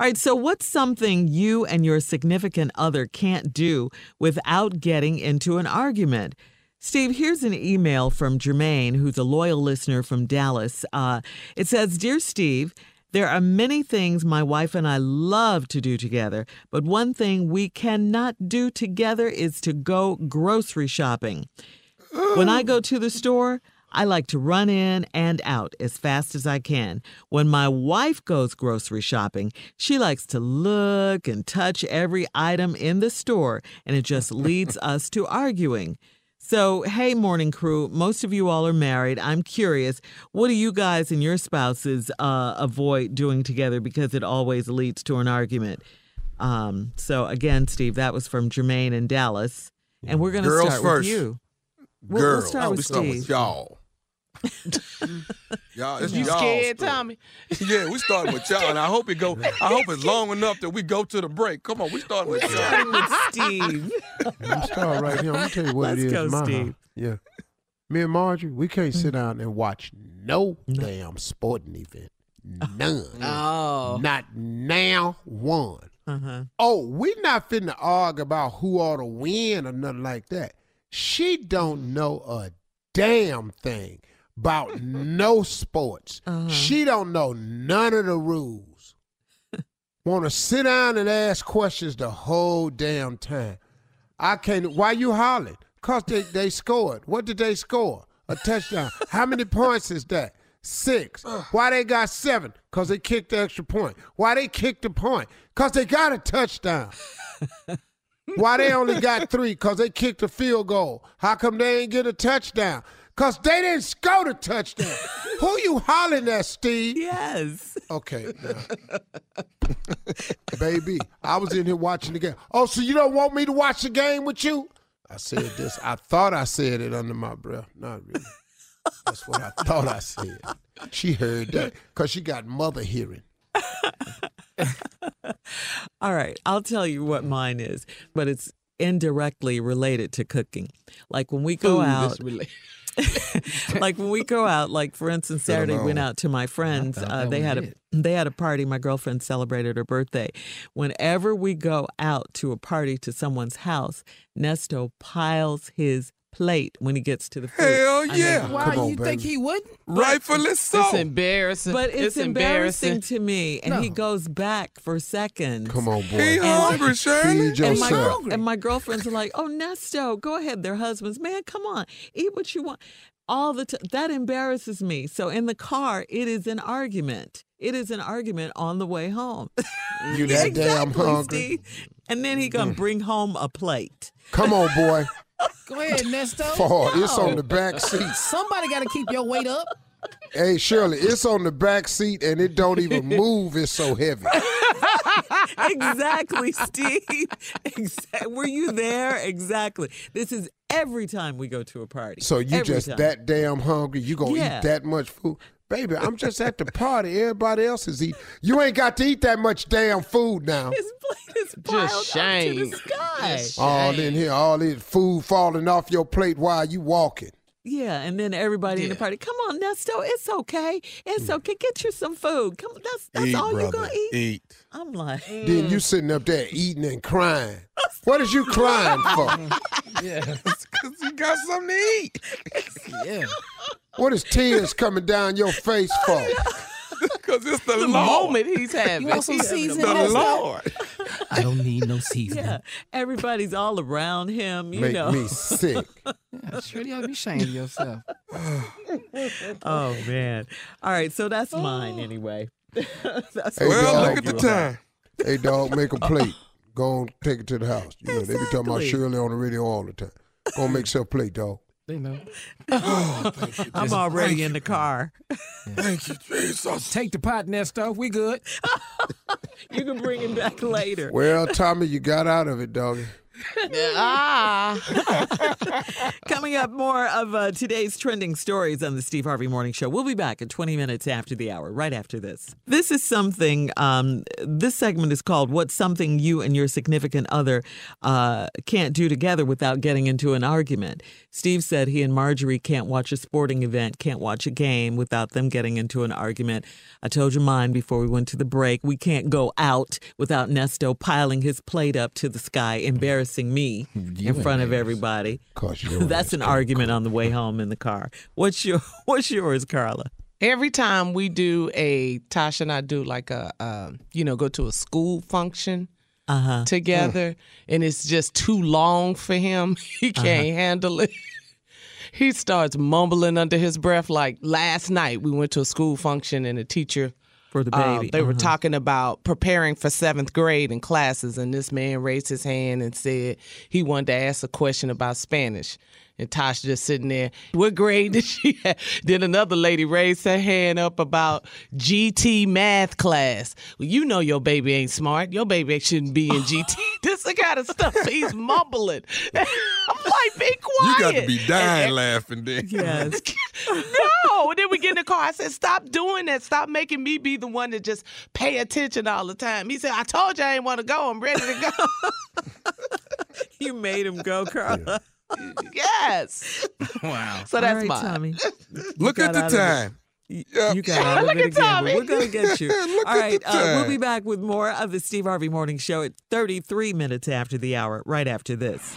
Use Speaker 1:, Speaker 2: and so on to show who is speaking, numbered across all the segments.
Speaker 1: All right, so what's something you and your significant other can't do without getting into an argument? Steve, here's an email from Jermaine, who's a loyal listener from Dallas. Uh, it says Dear Steve, there are many things my wife and I love to do together, but one thing we cannot do together is to go grocery shopping. When I go to the store, I like to run in and out as fast as I can. When my wife goes grocery shopping, she likes to look and touch every item in the store, and it just leads us to arguing. So, hey, morning crew, most of you all are married. I'm curious, what do you guys and your spouses uh, avoid doing together because it always leads to an argument? Um, so, again, Steve, that was from Jermaine in Dallas. And we're going to start
Speaker 2: first.
Speaker 1: with you. We'll- we'll start
Speaker 2: oh,
Speaker 1: with
Speaker 2: we start with y'all. y'all, it's
Speaker 3: You
Speaker 2: y'all
Speaker 3: scared,
Speaker 2: story.
Speaker 3: Tommy?
Speaker 2: Yeah, we starting with y'all, and I hope it go. I hope it's long enough that we go to the break. Come on, we starting with y'all.
Speaker 1: Starting with Steve.
Speaker 3: I'm start right here. I'm gonna tell you what
Speaker 1: Let's
Speaker 3: it is.
Speaker 1: go,
Speaker 3: my
Speaker 1: Steve.
Speaker 3: house. Yeah. Me and Marjorie, we can't sit down and watch no damn sporting event. None.
Speaker 1: Oh.
Speaker 3: Not now one.
Speaker 1: Uh-huh.
Speaker 3: Oh, we not finna argue about who ought to win or nothing like that. She don't know a damn thing about no sports.
Speaker 1: Uh-huh.
Speaker 3: She don't know none of the rules. Want to sit down and ask questions the whole damn time. I can't. Why you hollering? Cause they they scored. What did they score? A touchdown. How many points is that? Six. Why they got seven? Cause they kicked the extra point. Why they kicked the point? Cause they got a touchdown. Why they only got three? Cause they kicked a field goal. How come they ain't get a touchdown? Cause they didn't score the touchdown. Who you hollering at, Steve?
Speaker 1: Yes.
Speaker 3: Okay, baby, I was in here watching the game. Oh, so you don't want me to watch the game with you? I said this. I thought I said it under my breath. Not really. That's what I thought I said. She heard that because she got mother hearing.
Speaker 1: All right, I'll tell you what mine is, but it's indirectly related to cooking. Like when we go
Speaker 3: Food is
Speaker 1: out,
Speaker 3: rela-
Speaker 1: like when we go out, like for instance, Saturday went out to my friends. Uh, they had a they had a party. My girlfriend celebrated her birthday. Whenever we go out to a party to someone's house, Nesto piles his plate when he gets to the food.
Speaker 2: Hell
Speaker 1: I mean,
Speaker 2: yeah.
Speaker 4: Why
Speaker 3: Come on,
Speaker 4: you
Speaker 3: baby.
Speaker 4: think he wouldn't?
Speaker 2: Rightfully so.
Speaker 4: It's embarrassing.
Speaker 1: But it's, embarrassing,
Speaker 4: embarrassing.
Speaker 1: to me, and he goes back for seconds.
Speaker 3: Come on, boy.
Speaker 2: He
Speaker 3: boy.
Speaker 2: hungry, Shirley.
Speaker 3: Feed
Speaker 1: And my, and my girlfriends are like, "Oh, Nesto, go ahead." Their husbands, man, come on, eat what you want. All the time that embarrasses me. So in the car, it is an argument. It is an argument on the way home.
Speaker 3: You that damn hungry.
Speaker 1: Steve. And then he gonna mm. bring home a plate.
Speaker 3: Come on, boy.
Speaker 4: Go ahead, Nesto.
Speaker 3: Fall. It's on the back seat.
Speaker 4: Somebody got to keep your weight up.
Speaker 3: Hey, Shirley, it's on the back seat and it don't even move. It's so heavy.
Speaker 1: exactly, Steve. Exactly. Were you there? Exactly. This is every time we go to a party.
Speaker 3: So you
Speaker 1: Every
Speaker 3: just
Speaker 1: time.
Speaker 3: that damn hungry? You gonna
Speaker 1: Yeah.
Speaker 3: eat that much food? Baby, I'm just at the party. Everybody else is eating. You ain't got to eat that much damn food now.
Speaker 1: His plate is piled up to
Speaker 4: shame.
Speaker 1: the sky.
Speaker 4: Just
Speaker 3: All in here, all this food falling off your plate while you walking.
Speaker 1: Yeah, and then everybody in the party, come on, Nesto, it's okay, it's
Speaker 3: Mm.
Speaker 1: okay. Get you some food. Come, that's that's
Speaker 2: Eat,
Speaker 1: all
Speaker 2: brother.
Speaker 1: you gonna eat.
Speaker 2: Eat.
Speaker 1: I'm like,
Speaker 3: Then you sitting up there eating and crying. What is you crying for?
Speaker 4: Yeah.
Speaker 2: Because you got something to eat.
Speaker 4: Yeah.
Speaker 3: What is tears coming down your face for?
Speaker 2: Because it's the,
Speaker 4: The
Speaker 2: Lord.
Speaker 4: moment he's having.
Speaker 1: You want some
Speaker 4: He's
Speaker 1: seasoning,
Speaker 2: The
Speaker 4: having a moment.
Speaker 2: Lord.
Speaker 4: I don't need no seasoning.
Speaker 1: yeah, everybody's all around him. You
Speaker 3: Make
Speaker 1: know.
Speaker 3: me sick.
Speaker 4: Yeah, sure, you ought to be ashamed of yourself.
Speaker 1: oh man. All right, so that's mine oh. anyway. that's
Speaker 3: Hey,
Speaker 1: what we
Speaker 3: dog.
Speaker 2: Well, look at the
Speaker 1: about.
Speaker 2: time.
Speaker 3: Hey, dog, make a oh. plate. Go on, take it to the house. You know, they be talking about Shirley on the radio all the time. Go on, make yourself a plate, dog.
Speaker 4: They know.
Speaker 1: Oh, I'm already in the car.
Speaker 2: Thank you, Jesus.
Speaker 4: Take the pot, and that stuff. We good.
Speaker 1: You can bring him back later.
Speaker 3: Well, Tommy, you got out of it, doggy.
Speaker 4: Ah.
Speaker 1: Coming up, more of uh, today's trending stories on the Steve Harvey Morning Show. We'll be back in 20 minutes after the hour, right after this. This is something, um, this segment is called What's Something You and Your Significant Other uh, Can't Do Together Without Getting into an Argument. Steve said he and Marjorie can't watch a sporting event, can't watch a game without them getting into an argument. I told you mine before we went to the break. We can't go out without Nesto piling his plate up to the sky, embarrassing me in front of everybody.
Speaker 3: Cause you
Speaker 1: That's an argument on the way home in the car. What's your What's yours, Carla?
Speaker 5: Every time we do a Tasha and I do like a um, you know go to a school function
Speaker 1: Uh huh.
Speaker 5: together, and it's just too long for him. He can't handle it. he starts mumbling under his breath. Like last night, we went to a school function, and a teacher
Speaker 1: For the
Speaker 5: uh,
Speaker 1: baby.
Speaker 5: they were
Speaker 1: Uh-huh.
Speaker 5: talking about preparing for seventh grade in classes, and this man raised his hand and said he wanted to ask a question about Spanish. And Tasha just sitting there. What grade did she have? Then another lady raised her hand up about GT math class. Well, you know your baby ain't smart. Your baby shouldn't be in GT. this the kind of stuff he's mumbling. I'm like, be quiet.
Speaker 2: You got to be dying
Speaker 5: And-
Speaker 2: laughing then.
Speaker 1: Yes.
Speaker 5: No. And then we get in the car. I said, stop doing that. Stop making me be the one to just pay attention all the time. He said, I told you I ain't want to go. I'm ready to go.
Speaker 1: you made him go, Carla.
Speaker 5: yes.
Speaker 4: Wow.
Speaker 5: So that's
Speaker 1: right,
Speaker 5: mine.
Speaker 1: Tommy.
Speaker 2: Look at the
Speaker 1: out of it.
Speaker 2: time.
Speaker 1: You, you got out of
Speaker 5: Look
Speaker 1: it
Speaker 5: at
Speaker 1: again, but
Speaker 5: Tommy.
Speaker 1: we're going to get you.
Speaker 2: Look
Speaker 1: All
Speaker 2: at
Speaker 1: right,
Speaker 2: the
Speaker 1: uh, we'll be back with more of the Steve Harvey Morning Show at 33 minutes after the hour, right after this.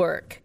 Speaker 6: Work.